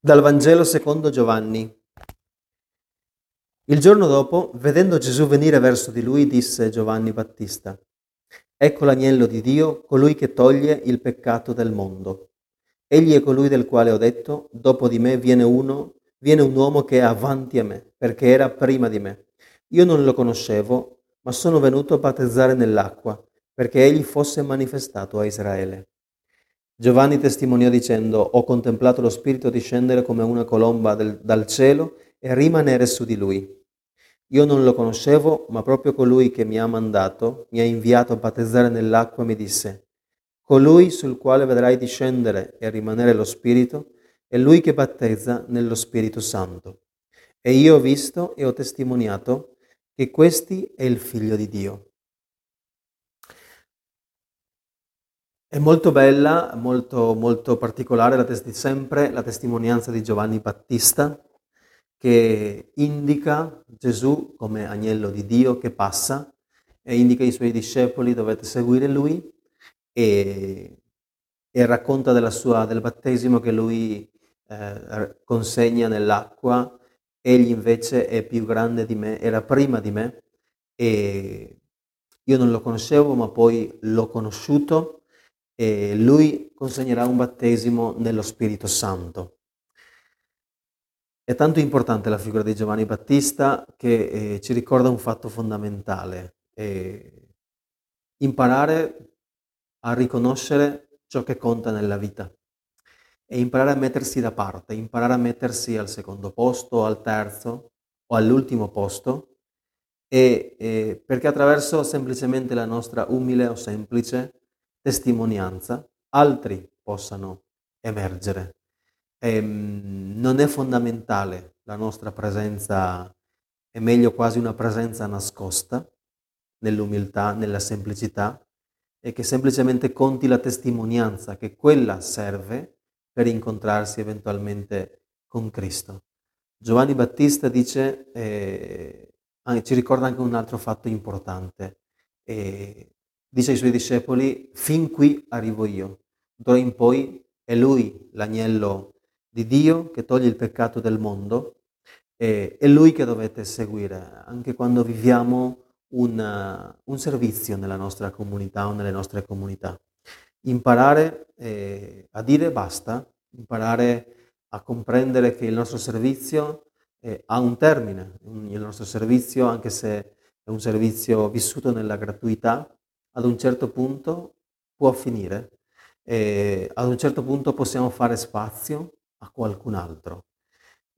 Dal Vangelo secondo Giovanni. Il giorno dopo, vedendo Gesù venire verso di lui, disse Giovanni Battista, Ecco l'agnello di Dio, colui che toglie il peccato del mondo. Egli è colui del quale ho detto, dopo di me viene uno, viene un uomo che è avanti a me, perché era prima di me. Io non lo conoscevo, ma sono venuto a battezzare nell'acqua, perché egli fosse manifestato a Israele. Giovanni testimoniò dicendo, ho contemplato lo Spirito discendere come una colomba del, dal cielo e rimanere su di lui. Io non lo conoscevo, ma proprio colui che mi ha mandato, mi ha inviato a battezzare nell'acqua, mi disse, colui sul quale vedrai discendere e rimanere lo Spirito, è lui che battezza nello Spirito Santo. E io ho visto e ho testimoniato che questi è il Figlio di Dio. È molto bella, molto, molto particolare la testi- sempre la testimonianza di Giovanni Battista, che indica Gesù come agnello di Dio che passa e indica ai suoi discepoli dovete seguire lui e, e racconta sua, del battesimo che lui eh, consegna nell'acqua. Egli invece è più grande di me, era prima di me e io non lo conoscevo ma poi l'ho conosciuto e lui consegnerà un battesimo nello Spirito Santo. È tanto importante la figura di Giovanni Battista che eh, ci ricorda un fatto fondamentale, eh, imparare a riconoscere ciò che conta nella vita e imparare a mettersi da parte, imparare a mettersi al secondo posto, al terzo o all'ultimo posto, e, eh, perché attraverso semplicemente la nostra umile o semplice testimonianza altri possano emergere ehm, non è fondamentale la nostra presenza, è meglio quasi una presenza nascosta nell'umiltà, nella semplicità, e che semplicemente conti la testimonianza, che quella serve per incontrarsi eventualmente con Cristo. Giovanni Battista dice, eh, ci ricorda anche un altro fatto importante, eh, dice ai suoi discepoli, fin qui arrivo io, d'ora in poi è lui l'agnello di Dio che toglie il peccato del mondo, e è Lui che dovete seguire anche quando viviamo un, un servizio nella nostra comunità o nelle nostre comunità. Imparare eh, a dire basta, imparare a comprendere che il nostro servizio eh, ha un termine, il nostro servizio, anche se è un servizio vissuto nella gratuità, ad un certo punto può finire. E ad un certo punto possiamo fare spazio a qualcun altro.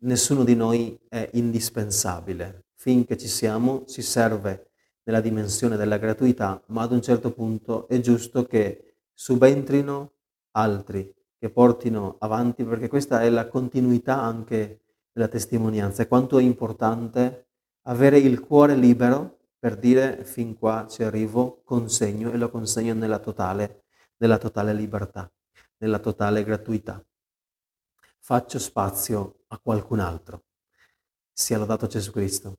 Nessuno di noi è indispensabile. Finché ci siamo si serve nella dimensione della gratuità, ma ad un certo punto è giusto che subentrino altri che portino avanti, perché questa è la continuità anche della testimonianza. E quanto è importante avere il cuore libero per dire fin qua ci arrivo, consegno e lo consegno nella totale, nella totale libertà, nella totale gratuità faccio spazio a qualcun altro. Sia lodato Gesù Cristo.